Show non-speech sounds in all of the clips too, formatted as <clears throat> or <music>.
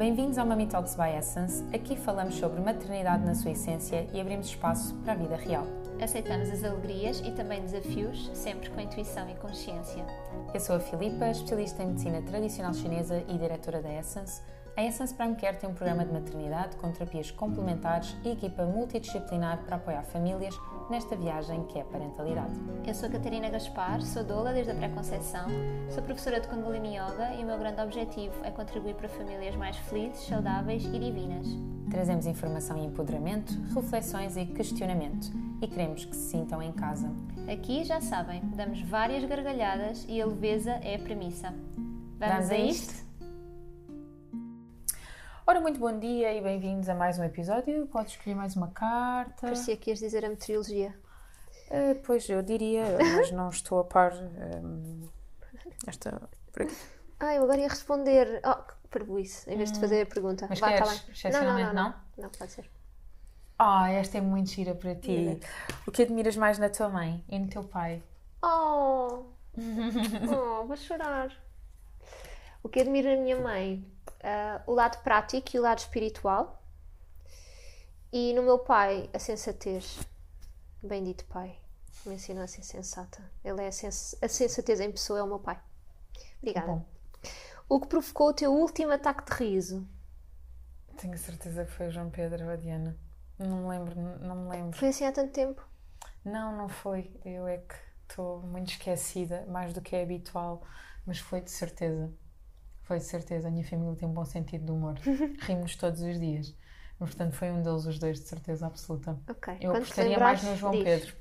Bem-vindos ao Mami Talks by Essence. Aqui falamos sobre maternidade na sua essência e abrimos espaço para a vida real. Aceitamos as alegrias e também desafios, sempre com intuição e consciência. Eu sou a Filipa, especialista em medicina tradicional chinesa e diretora da Essence. A Essence Prime Care tem um programa de maternidade com terapias complementares e equipa multidisciplinar para apoiar famílias nesta viagem que é parentalidade. Eu sou Catarina Gaspar, sou doula desde a pré-conceição, sou professora de Kundalini Yoga e o meu grande objetivo é contribuir para famílias mais felizes, saudáveis e divinas. Trazemos informação e empoderamento, reflexões e questionamento e queremos que se sintam em casa. Aqui, já sabem, damos várias gargalhadas e a leveza é a premissa. Vamos, a isto? Ora, muito bom dia e bem-vindos a mais um episódio. Podes escolher mais uma carta. Parecia que ias dizer a meteorologia. Eh, pois eu diria, <laughs> mas não estou a par. ehm, esta. por aqui. Ah, eu agora ia responder. Oh, que parboice, em vez de fazer a pergunta. Hum. Mas Vá, tá queres? bem. Excepcionalmente não, não? não, não. Não, pode ser. Ah, esta é muito gira para ti. O que admiras mais na tua mãe e no teu pai? Oh, <laughs> oh, vou chorar. O que admiro na minha mãe? Ah, o lado prático e o lado espiritual. E no meu pai, a sensatez. Bendito pai. Me ensinou a ser sensata. Ele é a, sens a sensatez em pessoa, é o meu pai. Obrigada. Bom. O que provocou o teu último ataque de riso? Tenho certeza que foi o João Pedro ou a Diana. Não me lembro, não me lembro. Foi assim há tanto tempo. Não, não foi. Eu é que estou muito esquecida, mais do que é habitual. Mas foi de certeza. Foi de certeza. A minha família tem um bom sentido de humor. <laughs> Rimos todos os dias. Portanto, foi um deles, os dois, de certeza absoluta. Ok. Eu Quando apostaria mais no João diz. Pedro.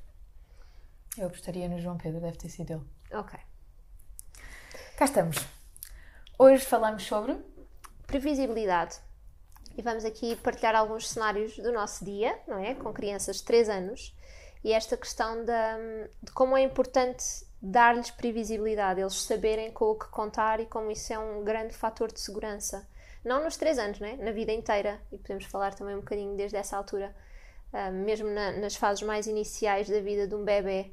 Eu apostaria no João Pedro, deve ter sido ele. Ok. Cá estamos. Hoje falamos sobre. previsibilidade. E vamos aqui partilhar alguns cenários do nosso dia, não é? Com crianças de 3 anos. E esta questão da, de como é importante dar-lhes previsibilidade, eles saberem com o que contar e como isso é um grande fator de segurança. Não nos 3 anos, né? na vida inteira. E podemos falar também um bocadinho desde essa altura, ah, mesmo na- nas fases mais iniciais da vida de um bebê,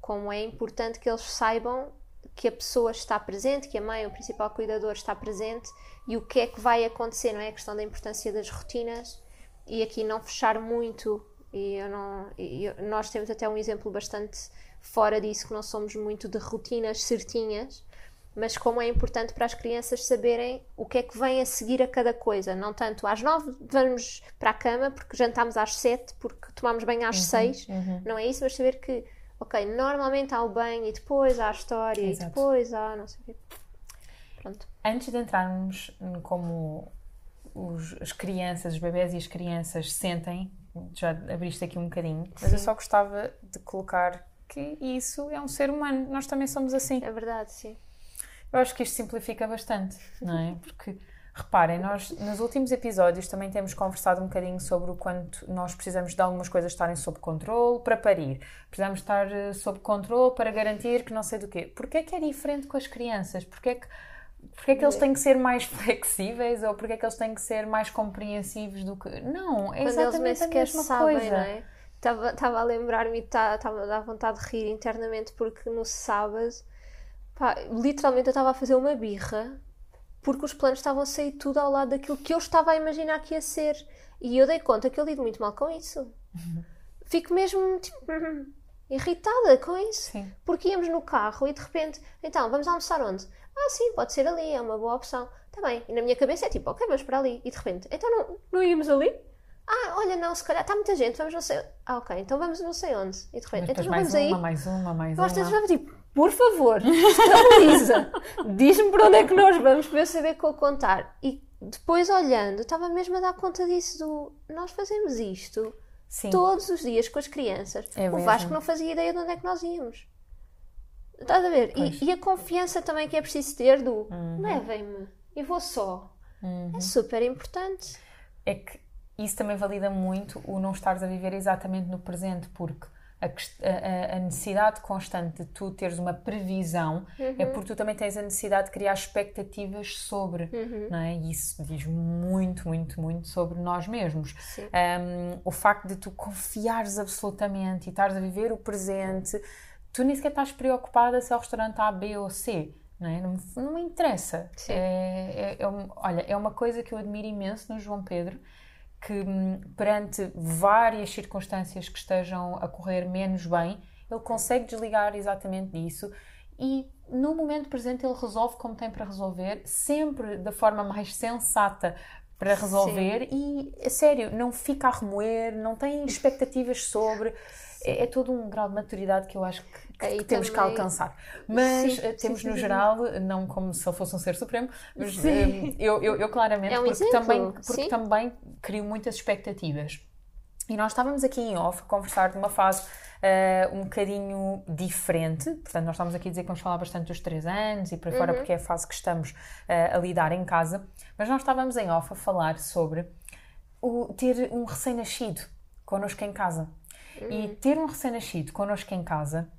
como é importante que eles saibam que a pessoa está presente, que a mãe, o principal cuidador, está presente e o que é que vai acontecer, não é? A questão da importância das rotinas e aqui não fechar muito. E eu não, e eu- nós temos até um exemplo bastante fora disso, que não somos muito de rotinas certinhas, mas como é importante para as crianças saberem o que é que vem a seguir a cada coisa. Não tanto às nove vamos para a cama porque jantámos às sete, porque tomamos banho às seis, não é isso, mas saber que, ok, normalmente há o banho e depois há a história Exato. e depois há não sei o quê. Pronto. Antes de entrarmos como os- as crianças, os bebés e as crianças sentem, já abriste aqui um bocadinho, mas eu só gostava de colocar que isso é um ser humano, nós também somos assim. É verdade, sim. Eu acho que isto simplifica bastante, não é? Porque, reparem, nós nos últimos episódios também temos conversado um bocadinho sobre o quanto nós precisamos de algumas coisas estarem sob controle para parir. Precisamos estar eh, sob controle para garantir que não sei do quê. Porquê é que é diferente com as crianças? Porquê é que, porquê é que eles têm que ser mais <laughs> flexíveis ou porquê é que eles têm que ser mais compreensivos do que... Não, é Quando eles nem exatamente a mesma sabem, coisa. não é? Estava a lembrar-me e tá- estava a dar vontade de rir internamente porque no sábado, pá, literalmente eu estava a fazer uma birra porque os planos estavam a sair tudo ao lado daquilo que eu estava a imaginar que ia ser. E eu dei conta que eu lido muito mal com isso. Fico mesmo tipo, irritada com isso. Sim. Porque íamos no carro e de repente, então, vamos almoçar onde? Ah, sim, pode ser ali, é uma boa opção. Está bem. E na minha cabeça é tipo, ok, vamos para ali. E de repente, então não, não íamos ali? Ah, olha, não, se calhar está muita gente, vamos não sei. Ah, ok, então vamos não sei onde. E de repente, então mais vamos aí. uma, mais uma, mais Eu às vezes uma. tipo, por favor, estabiliza. <laughs> Diz-me para onde é que nós vamos para eu saber com o contar. E depois olhando, estava mesmo a dar conta disso do nós fazemos isto Sim. todos os dias com as crianças. É o mesmo. Vasco não fazia ideia de onde é que nós íamos. Estás a ver? E, e a confiança também que é preciso ter do Uhum. levem-me e vou só. É super importante. é que isso também valida muito o não estares a viver exatamente no presente, porque a, a- a- necessidade constante de tu teres uma previsão é porque tu também tens a necessidade de criar expectativas sobre, não é? E isso diz muito, muito, muito sobre nós mesmos. Um, o facto de tu confiares absolutamente e estares a viver o presente, tu nem sequer estás preocupada se é o restaurante A, B ou C. Não, é? não, não me interessa. É, é, é, olha, é uma coisa que eu admiro imenso no João Pedro, que hum, perante várias circunstâncias que estejam a correr menos bem, ele consegue desligar exatamente disso e no momento presente ele resolve como tem para resolver, sempre da forma mais sensata para resolver Sim. e, sério, não fica a remoer, não tem expectativas sobre. É, é, todo um grau de maturidade que eu acho que, que, que temos que alcançar. Mas sim, eh, temos sim, no sim, geral, não como se ele fosse um ser supremo, mas eh, eu, eu, eu, claramente, é um porque, também, porque também crio muitas expectativas. E nós estávamos aqui em off a conversar de uma fase uh, um bocadinho diferente. Portanto, nós estamos aqui a dizer que vamos falar bastante dos três anos e para uhum. fora, porque é a fase que estamos uh, a lidar em casa. Mas nós estávamos em off a falar sobre o, ter um recém-nascido connosco em casa. Uhum. E ter um recém-nascido connosco em casa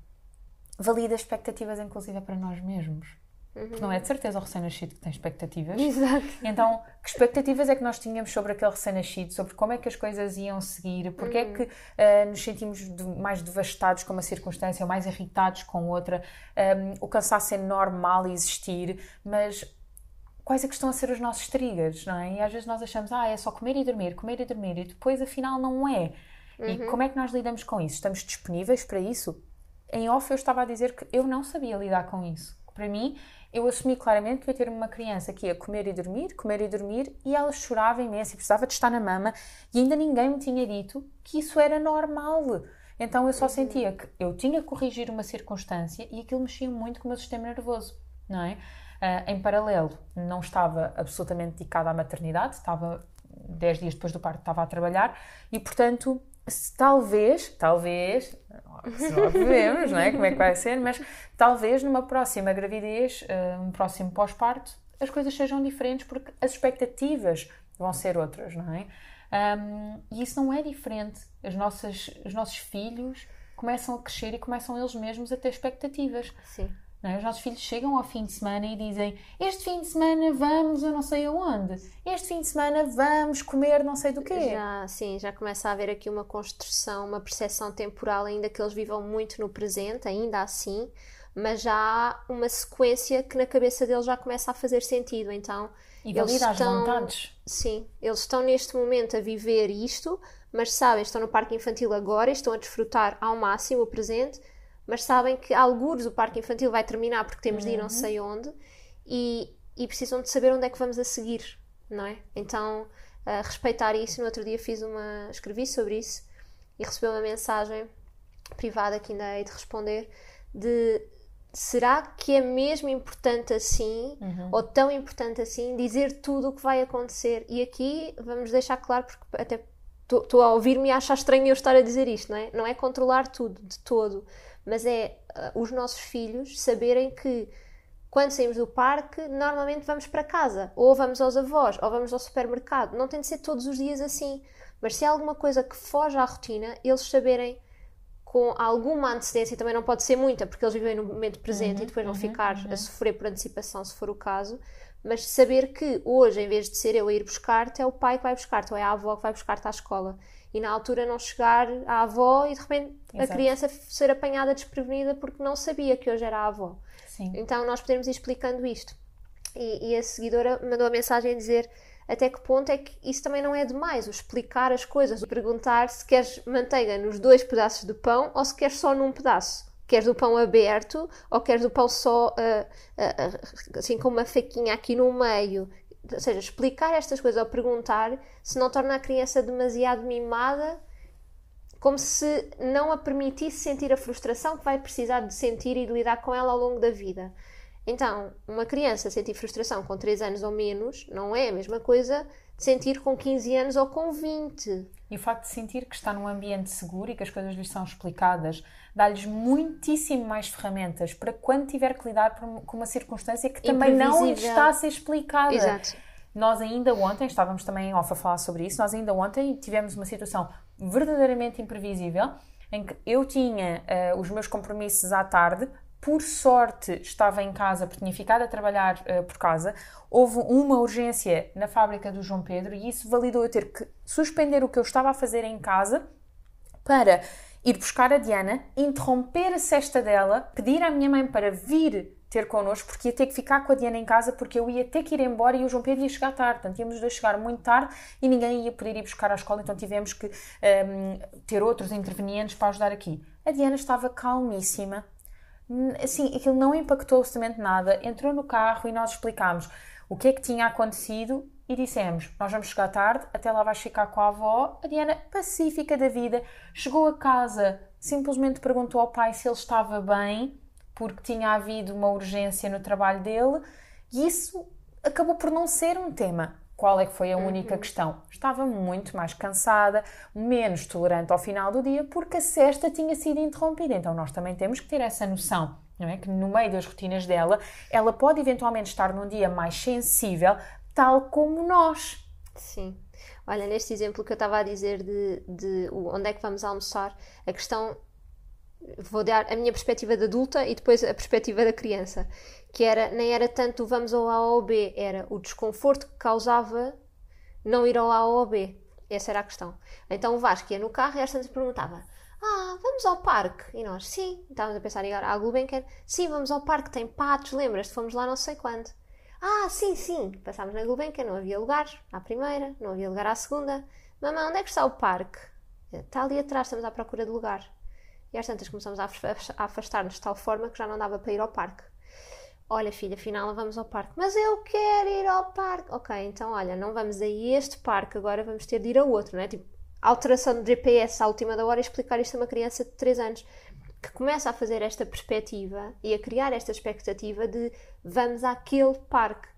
valida expectativas, inclusive, para nós mesmos. Uhum. Porque não é de certeza o recém-nascido que tem expectativas. Exato. Então, que expectativas é que nós tínhamos sobre aquele recém-nascido, sobre como é que as coisas iam seguir, porque uhum. é que uh, nos sentimos de, mais devastados com uma circunstância ou mais irritados com outra. Um, o cansaço é normal existir, mas quais é que estão a ser os nossos triggers, não é? E às vezes nós achamos, ah, é só comer e dormir, comer e dormir, e depois afinal não é. Uhum. E como é que nós lidamos com isso? Estamos disponíveis para isso? Em off eu estava a dizer que eu não sabia lidar com isso. Para mim, eu assumi claramente que ia ter uma criança que ia comer e dormir, comer e dormir, e ela chorava imenso e precisava de estar na mama, e ainda ninguém me tinha dito que isso era normal. Então eu só uhum. sentia que eu tinha que corrigir uma circunstância e aquilo mexia muito com o meu sistema nervoso, não é? Uh, em paralelo, não estava absolutamente dedicada à maternidade, estava 10 dias depois do parto, estava a trabalhar e, portanto, talvez, talvez, se não vemos, não é? Como é que vai ser, mas talvez numa próxima gravidez, uh, um próximo pós-parto, as coisas sejam diferentes porque as expectativas vão ser outras, não é? Um, e isso não é diferente. As nossas, os nossos filhos começam a crescer e começam eles mesmos a ter expectativas. Sim. É? Os nossos filhos chegam ao fim de semana e dizem: Este fim de semana vamos eu não sei aonde, este fim de semana vamos comer não sei do quê. Já, sim, já começa a haver aqui uma construção, uma percepção temporal, ainda que eles vivam muito no presente, ainda assim, mas já há uma sequência que na cabeça deles já começa a fazer sentido. Então, e eles estão, vontades. Sim, eles estão neste momento a viver isto, mas sabem, estão no parque infantil agora, estão a desfrutar ao máximo o presente mas sabem que alguns o parque infantil vai terminar porque temos de ir não uhum. sei onde e, e precisam de saber onde é que vamos a seguir, não é? Então, uh, respeitar isso. No outro dia fiz uma. escrevi sobre isso e recebi uma mensagem privada que ainda hei de responder de será que é mesmo importante assim uhum. ou tão importante assim dizer tudo o que vai acontecer e aqui vamos deixar claro porque até estou a ouvir-me e achar estranho eu estar a dizer isto não é não é controlar tudo de todo mas é uh, os nossos filhos saberem que quando saímos do parque, normalmente vamos para casa, ou vamos aos avós, ou vamos ao supermercado. Não tem de ser todos os dias assim, mas se há alguma coisa que foge à rotina, eles saberem com alguma antecedência, também não pode ser muita, porque eles vivem no momento presente uhum, e depois vão uhum, ficar uhum. a sofrer por antecipação, se for o caso, mas saber que hoje, em vez de ser eu a ir buscar-te, é o pai que vai buscar-te, ou é a avó que vai buscar-te à escola e na altura não chegar à avó e de repente Exato. a criança ser apanhada desprevenida porque não sabia que hoje era a avó. Sim. Então nós podemos ir explicando isto. E, e, a seguidora mandou a mensagem a dizer até que ponto é que isso também não é demais, o explicar as coisas, o perguntar se queres manteiga nos dois pedaços do pão ou se queres só num pedaço. Queres o pão aberto ou queres o pão só uh, uh, assim com uma faquinha aqui no meio? Ou seja, explicar estas coisas ou perguntar se não torna a criança demasiado mimada, como se não a permitisse sentir a frustração que vai precisar de sentir e de lidar com ela ao longo da vida. Então, uma criança sentir frustração com 3 anos ou menos não é a mesma coisa de sentir com 15 anos ou com 20. E o facto de sentir que está num ambiente seguro e que as coisas lhes são explicadas dá-lhes muitíssimo mais ferramentas para quando tiver que lidar com uma circunstância que também não está a ser explicada. Exato. Nós ainda ontem, estávamos também off a falar sobre isso, nós ainda ontem tivemos uma situação verdadeiramente imprevisível em que eu tinha uh, os meus compromissos à tarde, por sorte estava em casa porque tinha ficado a trabalhar uh, por casa. Houve uma urgência na fábrica do João Pedro e isso validou eu ter que suspender o que eu estava a fazer em casa para ir buscar a Diana, interromper a cesta dela, pedir à minha mãe para vir ter connosco, porque ia ter que ficar com a Diana em casa, porque eu ia ter que ir embora e o João Pedro ia chegar tarde. Portanto, íamos os dois chegar muito tarde e ninguém ia poder ir buscar à escola, então tivemos que um, ter outros intervenientes para ajudar aqui. A Diana estava calmíssima, assim, aquilo não impactou absolutamente nada. Entrou no carro e nós explicámos o que é que tinha acontecido e dissemos: Nós vamos chegar tarde, até lá vais ficar com a avó. A Diana, pacífica da vida, chegou a casa, simplesmente perguntou ao pai se ele estava bem porque tinha havido uma urgência no trabalho dele e isso acabou por não ser um tema. Qual é que foi a única uhum. questão? Estava muito mais cansada, menos tolerante ao final do dia, porque a cesta tinha sido interrompida. Então nós também temos que ter essa noção, não é? Que no meio das rotinas dela, ela pode eventualmente estar num dia mais sensível, tal como nós. Sim. Olha, neste exemplo que eu estava a dizer de, de onde é que vamos almoçar, a questão vou dar a minha perspectiva de adulta e depois a perspectiva da criança, que era nem era tanto vamos ao A ou B, era o desconforto que causava não ir ao A ou B. Essa era a questão. Então o Vasco ia no carro e às tantas perguntava: Ah, vamos ao parque? E nós, sim. Estávamos a pensar em ir à Gulbenkian. Sim, vamos ao parque, tem patos, lembras-te? Fomos lá não sei quando. Ah, sim, sim. Passámos na Gulbenkian, não havia lugar à primeira, não havia lugar à segunda. Mamãe, onde é que está o parque? Está ali atrás, estamos à procura de lugar. E às tantas começamos a afastar-nos de tal forma que já não dava para ir ao parque. Olha, filha, afinal vamos ao parque. Mas eu quero ir ao parque. Ok, então olha, não vamos a este parque, agora vamos ter de ir a outro, não é? Tipo, alteração de GPS à última da hora e explicar isto a uma criança de 3 anos que começa a fazer esta perspectiva e a criar esta expectativa de vamos àquele parque.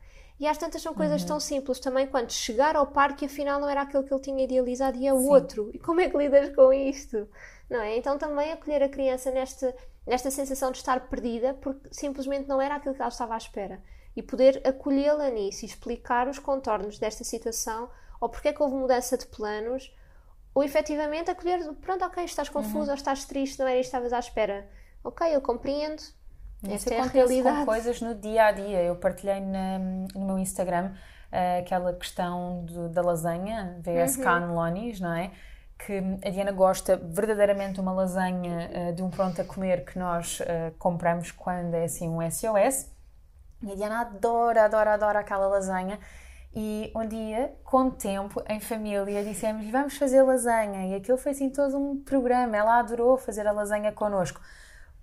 E às tantas são coisas uhum. tão simples também quanto chegar ao parque e afinal não era aquele que ele tinha idealizado e é o outro. E como é que <laughs> lidas com isto? não é? Então também acolher a criança nesta, nesta sensação de estar perdida porque simplesmente não era aquilo que ela estava à espera e poder acolhê-la nisso e explicar os contornos desta situação ou porque é que houve mudança de planos ou efetivamente acolher, pronto, ok, estás confuso uhum. ou estás triste, não era isto que estavas à espera. Ok, eu compreendo. Esta é a realidade. com coisas no dia a dia. Eu partilhei na, no meu Instagram uh, aquela questão do, da lasanha, VS uhum. Canlonis, não é? Que a Diana gosta verdadeiramente de uma lasanha uh, de um pronto a comer que nós uh, compramos quando é assim um SOS. E a Diana adora, adora, adora aquela lasanha. E um dia, com tempo, em família, dissemos vamos fazer lasanha. E aquilo foi assim todo um programa. Ela adorou fazer a lasanha connosco.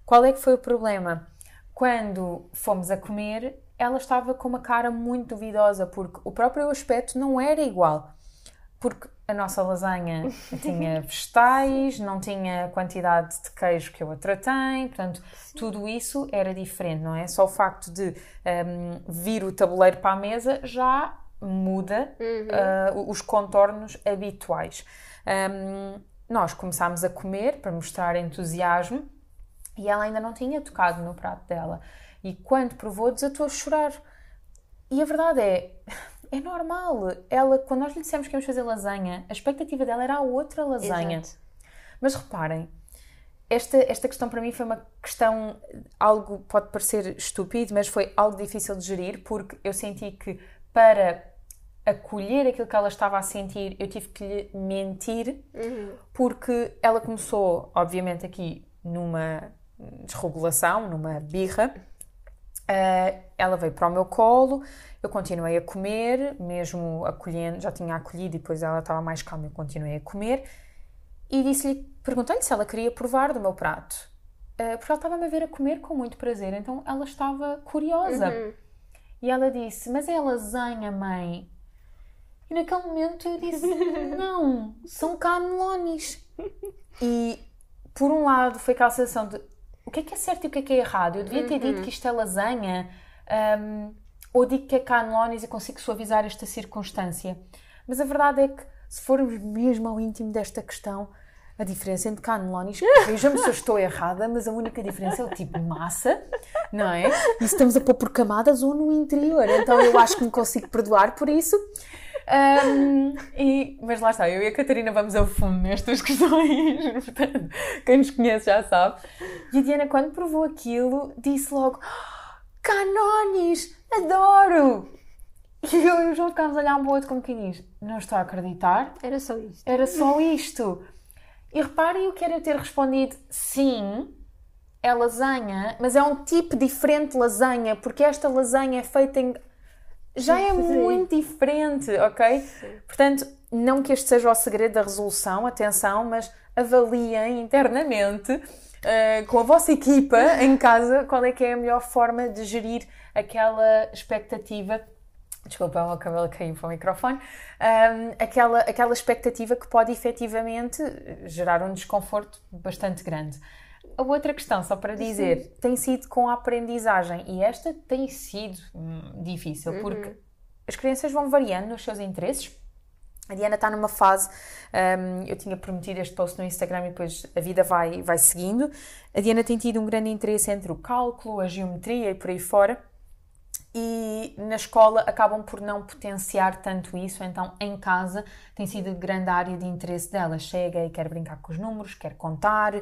Qual é que foi o problema? Quando fomos a comer, ela estava com uma cara muito duvidosa, porque o próprio aspecto não era igual. Porque a nossa lasanha <laughs> tinha vegetais, não tinha a quantidade de queijo que a outra tem, portanto, tudo isso era diferente, não é? Só o facto de um, vir o tabuleiro para a mesa já muda uhum. uh, os contornos habituais. Um, nós começámos a comer para mostrar entusiasmo e ela ainda não tinha tocado no prato dela. E quando provou, desatou a chorar. E a verdade é, é normal. Ela, quando nós lhe dissemos que íamos fazer lasanha, a expectativa dela era a outra lasanha. Exato. Mas reparem, esta, esta questão para mim foi uma questão, algo pode parecer estúpido, mas foi algo difícil de gerir, porque eu senti que para acolher aquilo que ela estava a sentir, eu tive que lhe mentir, uhum. porque ela começou, obviamente, aqui numa desregulação, numa birra. Uh, ela veio para o meu colo, eu continuei a comer, mesmo acolhendo, já tinha acolhido e depois ela estava mais calma, eu continuei a comer. E disse-lhe, perguntei-lhe se ela queria provar do meu prato. Uh, porque ela estava-me a ver a comer com muito prazer, então ela estava curiosa. Uhum. E ela disse, mas é lasanha, mãe? E naquele momento eu disse, <laughs> não, são cannellonis. E, por um lado, foi aquela sensação de, o que é que é certo e o que é que é errado? Eu devia ter uhum. dito que isto é lasanha. Um, ou digo que é cannellonis e consigo suavizar esta circunstância. Mas a verdade é que, se formos mesmo ao íntimo desta questão, a diferença entre cannellonis, <laughs> veja-me se eu estou errada, mas a única diferença é o tipo de massa, não é? E estamos a pôr por camadas ou no interior. Então eu acho que me consigo perdoar por isso. Um, e, mas lá está, eu e a Catarina vamos ao fundo nestas <laughs> questões, portanto, quem nos conhece já sabe. E a Diana, quando provou aquilo, disse logo: Canones! Adoro! E eu e o João ficámos a olhar um para o outro como quem diz: Não estou a acreditar. Era só isto. Era só isto. E reparem o que era ter respondido sim, é lasanha, mas é um tipo diferente de lasanha, porque esta lasanha é feita em. Já é muito diferente, ok? Portanto, não que este seja o segredo da resolução, atenção, mas avaliem internamente uh, com a vossa equipa <laughs> em casa qual é que é a melhor forma de gerir aquela expectativa desculpa, o cabelo caiu para o microfone, um, aquela, aquela expectativa que pode efetivamente gerar um desconforto bastante grande. A outra questão, só para dizer, Sim. tem sido com a aprendizagem e esta tem sido hum, difícil uhum. porque as crianças vão variando nos seus interesses. A Diana está numa fase, um, eu tinha prometido este post no Instagram e depois a vida vai, vai seguindo. A Diana tem tido um grande interesse entre o cálculo, a geometria e por aí fora e na escola acabam por não potenciar tanto isso, então em casa tem sido grande área de interesse dela. Chega e quer brincar com os números, quer contar, uh,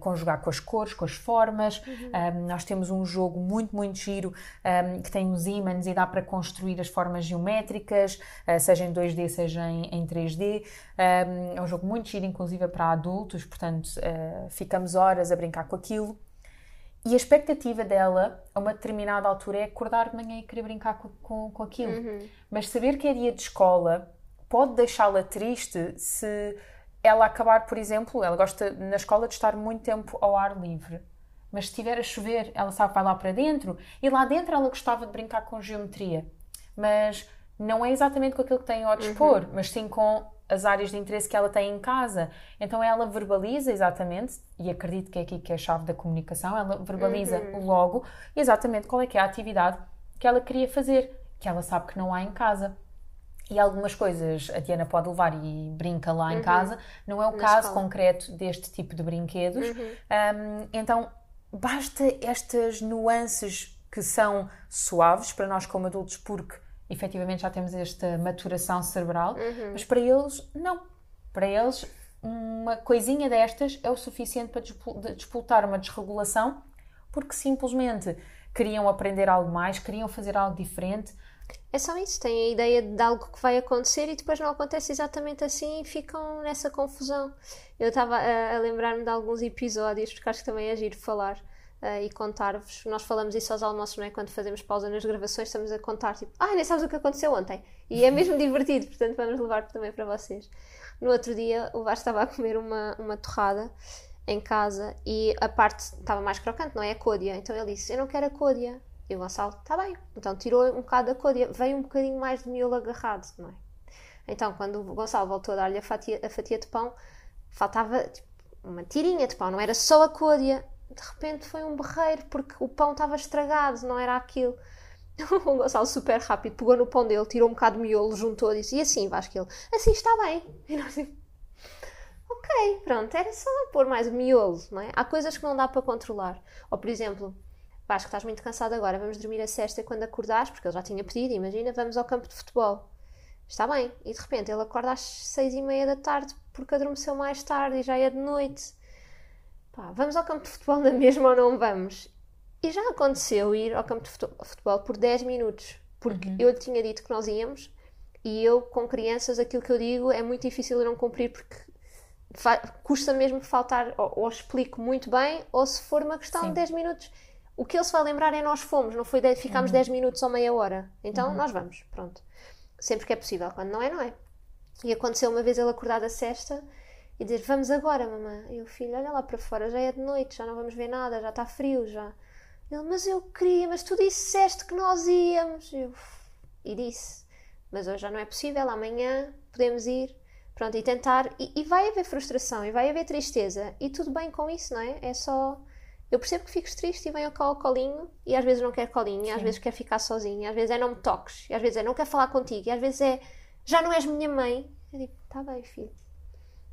conjugar com as cores, com as formas. Uhum. Um, nós temos um jogo muito, muito giro um, que tem os ímãs e dá para construir as formas geométricas, uh, seja em 2D, seja em, em 3D. Um, é um jogo muito giro, inclusive para adultos, portanto uh, ficamos horas a brincar com aquilo. E a expectativa dela, a uma determinada altura, é acordar de manhã e querer brincar com, com, com aquilo. Uhum. Mas saber que é dia de escola pode deixá-la triste se ela acabar, por exemplo, ela gosta na escola de estar muito tempo ao ar livre. Mas se estiver a chover, ela sabe que vai lá para dentro e lá dentro ela gostava de brincar com geometria. Mas não é exatamente com aquilo que tem ao dispor, uhum. mas sim com as áreas de interesse que ela tem em casa. Então ela verbaliza exatamente, e acredito que é aqui que é a chave da comunicação, ela verbaliza uhum. logo exatamente qual é que é a atividade que ela queria fazer, que ela sabe que não há em casa. E algumas coisas a Diana pode levar e brinca lá em uhum. casa, não é o Na caso escola. concreto deste tipo de brinquedos. Uhum. Um, então basta estas nuances que são suaves para nós como adultos, porque efetivamente já temos esta maturação cerebral, uhum. mas para eles, não. Para eles, uma coisinha destas é o suficiente para disputar uma desregulação, porque simplesmente queriam aprender algo mais, queriam fazer algo diferente. É só isso, têm a ideia de algo que vai acontecer e depois não acontece exatamente assim e ficam nessa confusão. Eu estava a, a lembrar-me de alguns episódios, porque acho que também é giro falar uh, e contar-vos. Nós falamos isso aos almoços, não é? Quando fazemos pausa nas gravações, estamos a contar, tipo, ah, nem sabes o que aconteceu ontem. E é mesmo <laughs> divertido, portanto, vamos levar também para vocês. No outro dia, o Vasco estava a comer uma, uma torrada em casa e a parte estava mais crocante, não é? A côdea. Então ele disse: Eu não quero a côdea. E o Gonçalo: Está bem. Então tirou um bocado da côdea. Veio um bocadinho mais de miolo agarrado, não é? Então, quando o Gonçalo voltou a dar-lhe a fatia, a fatia de pão, faltava tipo, uma tirinha de pão, não era só a côdea de repente foi um berreiro porque o pão estava estragado, não era aquilo. <laughs> O Gonçalo super rápido pegou no pão dele, tirou um bocado de miolo, juntou e disse: E assim, Vasco? Ele, assim está bem. <laughs> E nós ok, pronto, era só pôr mais miolo, não é? Há coisas que não dá para controlar. Ou, por exemplo, Vasco, estás muito cansado agora, vamos dormir a sexta quando acordares, porque ele já tinha pedido, imagina, vamos ao campo de futebol. Está bem. E de repente ele acorda às seis e meia da tarde porque adormeceu mais tarde e já é de noite pá, vamos ao campo de futebol na mesma ou não vamos? E já aconteceu ir ao campo de futebol por 10 minutos, porque uhum. eu lhe tinha dito que nós íamos e eu, com crianças, aquilo que eu digo é muito difícil eu não cumprir porque custa mesmo faltar, ou, ou, explico muito bem, ou se for uma questão Sim. de 10 minutos. O que ele se vai lembrar é nós fomos, não foi de, ficámos uhum. 10 minutos ou meia hora. Então uhum. nós vamos, pronto. Sempre que é possível, quando não é, não é. E aconteceu uma vez ele acordar da cesta e dizer vamos agora, mamãe. E o filho, olha lá para fora, já é de noite, já não vamos ver nada, já está frio, já. Ele, mas eu queria, mas tu disseste que nós íamos. Eu, e disse, mas hoje já não é possível, amanhã podemos ir. Pronto, e tentar. E, e vai haver frustração, e vai haver tristeza, e tudo bem com isso, não é? É só. Eu percebo que fiques triste e venho ao colinho, e às vezes não quer colinho, e às vezes quer ficar sozinho, e às vezes é não me toques, e às vezes é não quer falar contigo, e às vezes é já não és minha mãe. Eu digo, tá bem, filho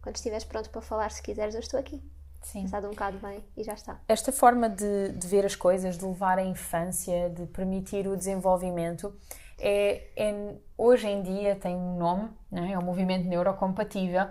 quando estiveres pronto para falar, se quiseres, eu estou aqui. Sim. Passado um bocado bem e já está. Esta forma de, de, ver as coisas, de levar a infância, de permitir o desenvolvimento, é, é hoje em dia tem um nome, é? é o movimento neurocompatível.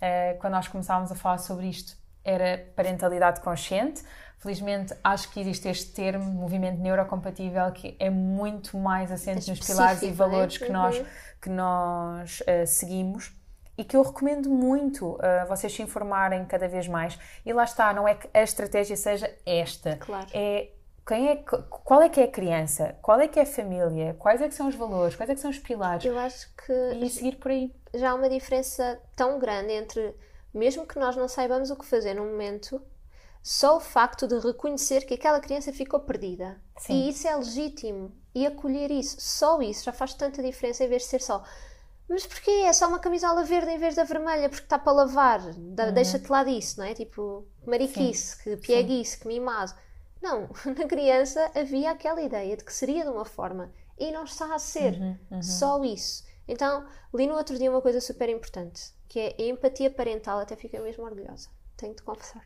É, quando nós começávamos a falar sobre isto, era parentalidade consciente. Felizmente, acho que existe este termo, movimento neurocompatível, que é muito mais assente nos pilares e valores que nós, uhum. que nós uh, seguimos e que eu recomendo muito uh, vocês se informarem cada vez mais. E lá está, não é que a estratégia seja esta. Claro. É quem é, qual é que é a criança, qual é que é a família, quais é que são os valores, quais é que são os pilares. Eu acho que e seguir por aí. já há uma diferença tão grande entre, mesmo que nós não saibamos o que fazer no momento, só o facto de reconhecer que aquela criança ficou perdida. Sim. E isso é legítimo. E acolher isso, só isso já faz tanta diferença em vez de ser só. Mas porquê? É só uma camisola verde em vez da vermelha, porque está para lavar. Da- Deixa-te lá disso, não é? Tipo, mariquice, que pieguice, que mimado. Não, <laughs> na criança havia aquela ideia de que seria de uma forma e não está a ser. Só isso. Então, li no outro dia uma coisa super importante, que é a empatia parental, até fiquei mesmo orgulhosa, tenho de confessar.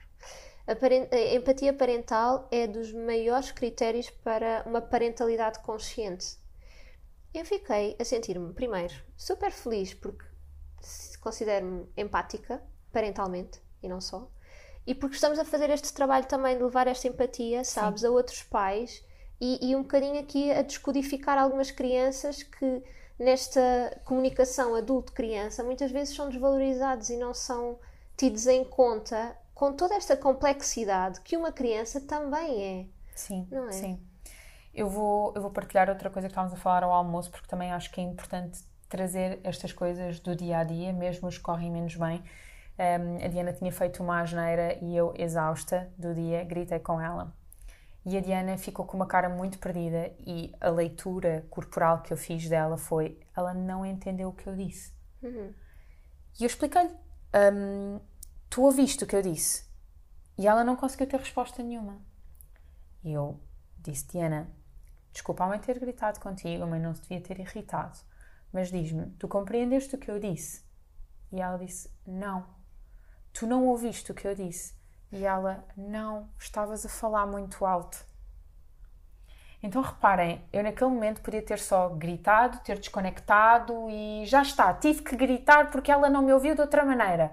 A empatia parental é dos maiores critérios para uma parentalidade consciente. Eu fiquei a sentir-me, primeiro, super feliz porque se- considero-me empática parentalmente e não só. E porque estamos a fazer este trabalho também de levar esta empatia, sabes, a outros pais e, e um bocadinho aqui a descodificar algumas crianças que nesta comunicação adulto-criança muitas vezes são desvalorizados e não são tidos em conta com toda esta complexidade que uma criança também é. Sim, Não é? sim. Eu vou, eu vou partilhar outra coisa que estávamos a falar ao almoço, porque também acho que é importante trazer estas coisas do dia a dia, mesmo os que correm menos bem. Um, a Diana tinha feito uma asneira e eu, exausta do dia, gritei com ela. E a Diana ficou com uma cara muito perdida e a leitura corporal que eu fiz dela foi: ela não entendeu o que eu disse. E eu expliquei-lhe: "Hum, Tu ouviste o que eu disse? E ela não conseguiu ter resposta nenhuma. E eu disse: Diana, desculpa a mãe ter gritado contigo, a mãe não se devia ter irritado, mas diz-me: Tu compreendeste o que eu disse? E ela disse: Não. Tu não ouviste o que eu disse? E ela: Não, estavas a falar muito alto. Então reparem, eu naquele momento podia ter só gritado, ter desconectado e já está, tive que gritar porque ela não me ouviu de outra maneira.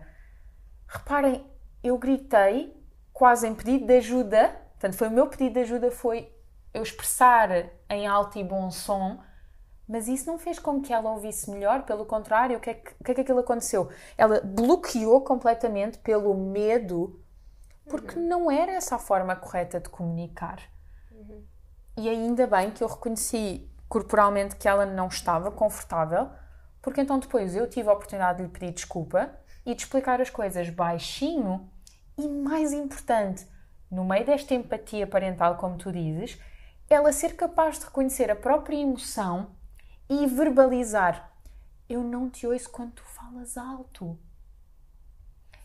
Reparem, eu gritei quase em pedido de ajuda, portanto foi o meu pedido de ajuda foi eu expressar em alto e bom som, mas isso não fez com que ela ouvisse melhor, pelo contrário, o que é que, o que, é que aquilo aconteceu? Ela bloqueou completamente pelo medo, porque não era essa a forma correta de comunicar. E ainda bem que eu reconheci corporalmente que ela não estava confortável, porque então depois eu tive a oportunidade de lhe pedir desculpa e de explicar as coisas baixinho e, mais importante, no meio desta empatia parental, como tu dizes, ela ser capaz de reconhecer a própria emoção e verbalizar: Eu não te ouço quando tu falas alto.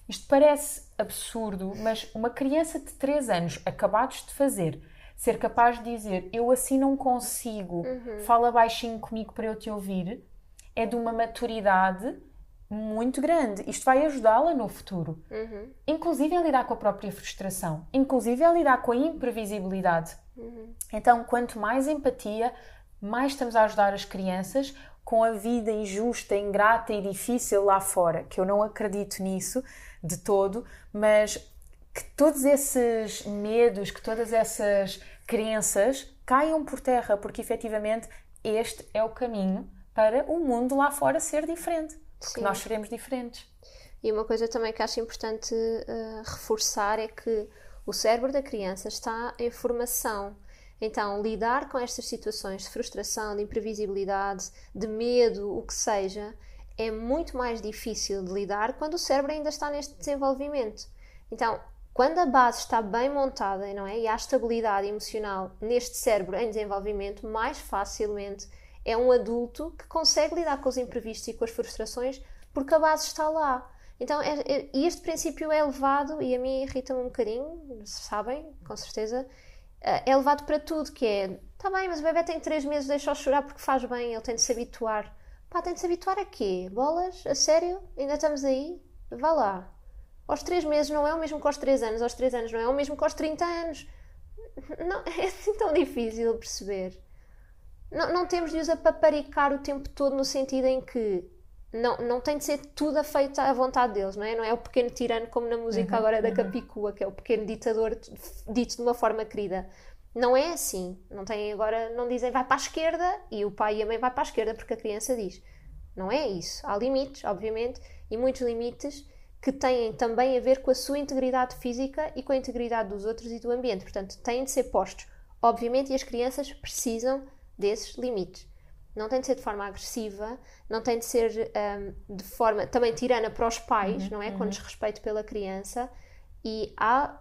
Isto parece absurdo, mas uma criança de 3 anos, acabados de fazer, ser capaz de dizer eu assim não consigo, fala baixinho comigo para eu te ouvir, é de uma maturidade muito grande. Isto vai ajudá-la no futuro. Inclusive a lidar com a própria frustração, inclusive a lidar com a imprevisibilidade. Então, quanto mais empatia, mais estamos a ajudar as crianças com a vida injusta, ingrata e difícil lá fora, que eu não acredito nisso de todo, mas que todos esses medos, que todas essas crenças caiam por terra, porque efetivamente este é o caminho para o mundo lá fora ser diferente, porque Sim. nós seremos diferentes. E uma coisa também que acho importante eh, reforçar é que o cérebro da criança está em formação. Então, lidar com estas situações de frustração, de imprevisibilidade, de medo, o que seja, é muito mais difícil de lidar quando o cérebro ainda está neste desenvolvimento. Então, quando a base está bem montada não é? e há estabilidade emocional neste cérebro em desenvolvimento, mais facilmente é um adulto que consegue lidar com os imprevistos e com as frustrações porque a base está lá. Então, é- é- este princípio é levado, e a mim irrita-me um bocadinho, sabem, com certeza, eh, é levado para tudo, que é, tá bem, mas o bebê tem 3 meses, deixa-o chorar porque faz bem, ele tem de se habituar. Pá, tem de se habituar a quê? Bolas? A sério? Ainda estamos aí? Vá lá. Aos 3 meses não é o mesmo que aos 3 anos, aos 3 anos não é o mesmo que aos 30 anos. <laughs> Não, é assim tão difícil perceber. Não, não temos de os apaparicar o tempo todo no sentido em que não, não tem de ser tudo feito à vontade deles, não é? Não é o pequeno tirano como na música agora da Capicua, que é o pequeno ditador dito de uma forma querida. Não é assim. Não tem agora, não dizem vai para a esquerda e o pai e a mãe vai para a esquerda porque a criança diz. Não é isso. Há limites, obviamente, e muitos limites que têm também a ver com a sua integridade física e com a integridade dos outros e do ambiente. Portanto, têm de ser postos. Obviamente, e as crianças precisam desses limites. Não tem de ser de forma agressiva, não tem de ser um, de forma também tirana para os pais, uhum, não é? Uhum. Com desrespeito pela criança. E há,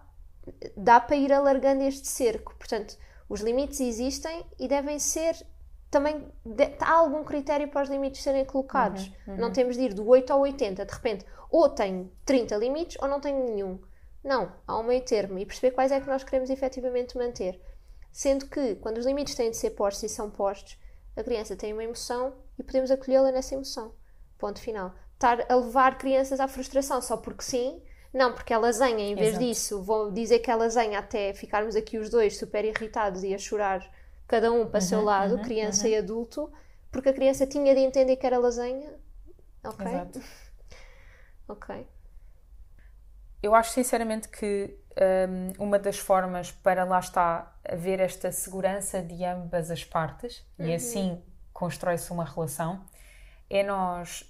dá para ir alargando este cerco. Portanto, os limites existem e devem ser também de, há algum critério para os limites serem colocados. Uhum, uhum. Não temos de ir do 8 ao 80. De repente, ou tenho 30 limites ou não tenho nenhum. Não, há um meio termo e perceber quais é que nós queremos efetivamente manter. Sendo que, quando os limites têm de ser postos e são postos, a criança tem uma emoção e podemos acolhê-la nessa emoção. Ponto final. Estar a levar crianças à frustração só porque sim, não, porque ela zenha, em vez Exato. disso, vou dizer que ela zenha até ficarmos aqui os dois super irritados e a chorar cada um para o uhum, seu lado, uhum, criança uhum. e adulto, porque a criança tinha de entender que era lasanha. Ok? Exato. <laughs> ok. Eu acho sinceramente que um, uma das formas para lá está haver esta segurança de ambas as partes uhum. e assim constrói-se uma relação é nós,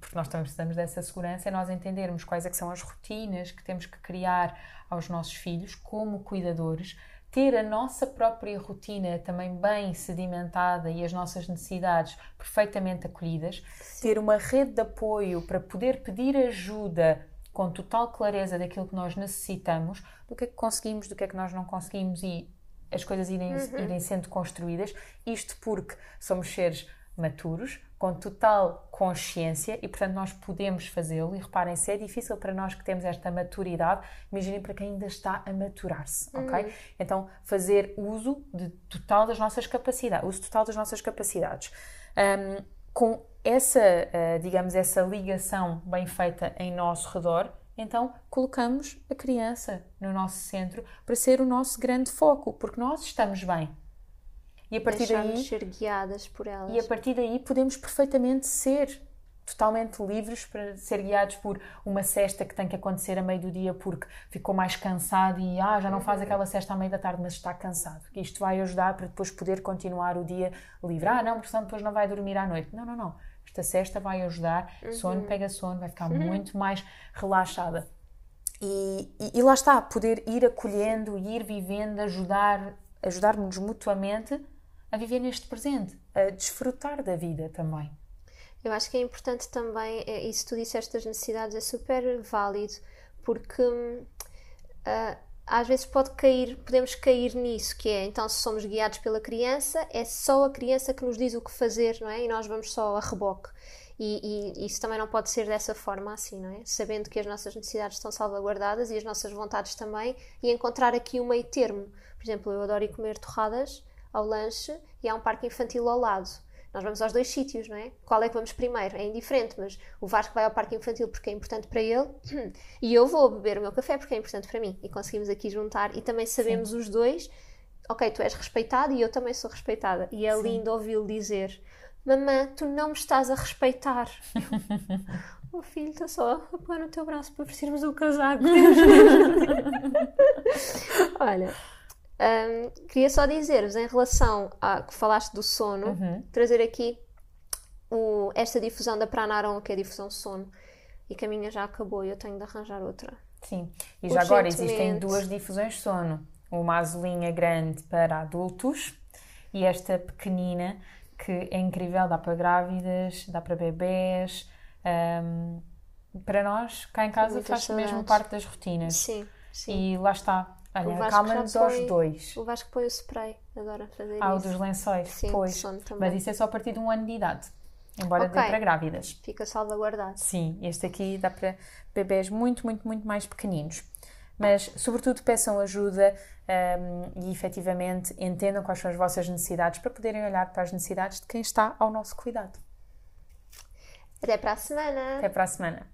porque nós também precisamos dessa segurança, é nós entendermos quais é são as rotinas que temos que criar aos nossos filhos como cuidadores ter a nossa própria rotina também bem sedimentada e as nossas necessidades perfeitamente acolhidas, Sim. ter uma rede de apoio para poder pedir ajuda com total clareza daquilo que nós necessitamos, do que é que conseguimos, do que é que nós não conseguimos e as coisas irem, uhum. irem sendo construídas. Isto porque somos seres maturos, com total consciência e, portanto, nós podemos fazê-lo. E reparem, se é difícil para nós que temos esta maturidade, imaginem para quem ainda está a maturar-se, ok? Uhum. Então, fazer uso de total das nossas capacidades, uso total das nossas capacidades. Um, com essa, uh, digamos, essa ligação bem feita em nosso redor, então colocamos a criança no nosso centro para ser o nosso grande foco, porque nós estamos bem. E a partir daí ser guiadas por elas. E a partir daí podemos perfeitamente ser totalmente livres para ser guiados por uma cesta que tem que acontecer a meio do dia porque ficou mais cansado e ah, já não faz uhum. aquela cesta à meio da tarde, mas está cansado. Isto vai ajudar para depois poder continuar o dia livre. Ah, não, porque senão depois não vai dormir à noite. Não, não, não. Esta cesta vai ajudar, uhum. sono pega sono, vai ficar uhum. muito mais relaxada. E, e, e, lá está, poder ir acolhendo, ir vivendo, ajudar, ajudar-nos mutuamente a viver neste presente, a desfrutar da vida também. Eu acho que é importante também, é, isso tu disseste das necessidades, é super válido, porque uh, às vezes pode cair, podemos cair nisso, que é então se somos guiados pela criança, é só a criança que nos diz o que fazer, não é? E nós vamos só a reboque. E, e, isso também não pode ser dessa forma assim, não é? Sabendo que as nossas necessidades estão salvaguardadas e as nossas vontades também, e encontrar aqui o meio termo. Por exemplo, eu adoro ir comer torradas, ao lanche e há um parque infantil ao lado. Nós vamos aos dois sítios, não é? Qual é que vamos primeiro? É indiferente, mas o Vasco vai ao parque infantil porque é importante para ele <clears throat> e eu vou beber o meu café porque é importante para mim. E conseguimos aqui juntar e também sabemos Sim. os dois, ok, tu és respeitada e eu também sou respeitada. E é Sim. lindo ouvi-lo dizer: Mamã, tu não me estás a respeitar. O <laughs> oh, filho, está só a pôr no teu braço para vestirmos o casaco. <laughs> <laughs> Olha, um, queria só dizer-vos, em relação a que falaste do sono, uhum. trazer aqui o, esta difusão da Pranaram, que é a difusão sono, e que a minha já acabou e eu tenho de arranjar outra. Sim, e já agora existem duas difusões de sono. Uma azulinha grande para adultos e esta pequenina que é incrível, dá para grávidas, dá para bebés. Um, para nós, cá em casa, faz mesmo parte das rotinas. Sim, sim. E lá está, Olha, calma-nos aos dois. O Vasco põe o spray, adora fazer ah, isso. Ah, o dos lençóis, Sim, pois. Mas isso é só a partir de um ano de idade. Embora okay. dê para grávidas. Fica salvaguardado. Sim, este aqui dá para bebés muito, muito, muito mais pequeninos. Mas, sobretudo, peçam ajuda um, e efetivamente entendam quais são as vossas necessidades para poderem olhar para as necessidades de quem está ao nosso cuidado. Até para a semana! Até para a semana!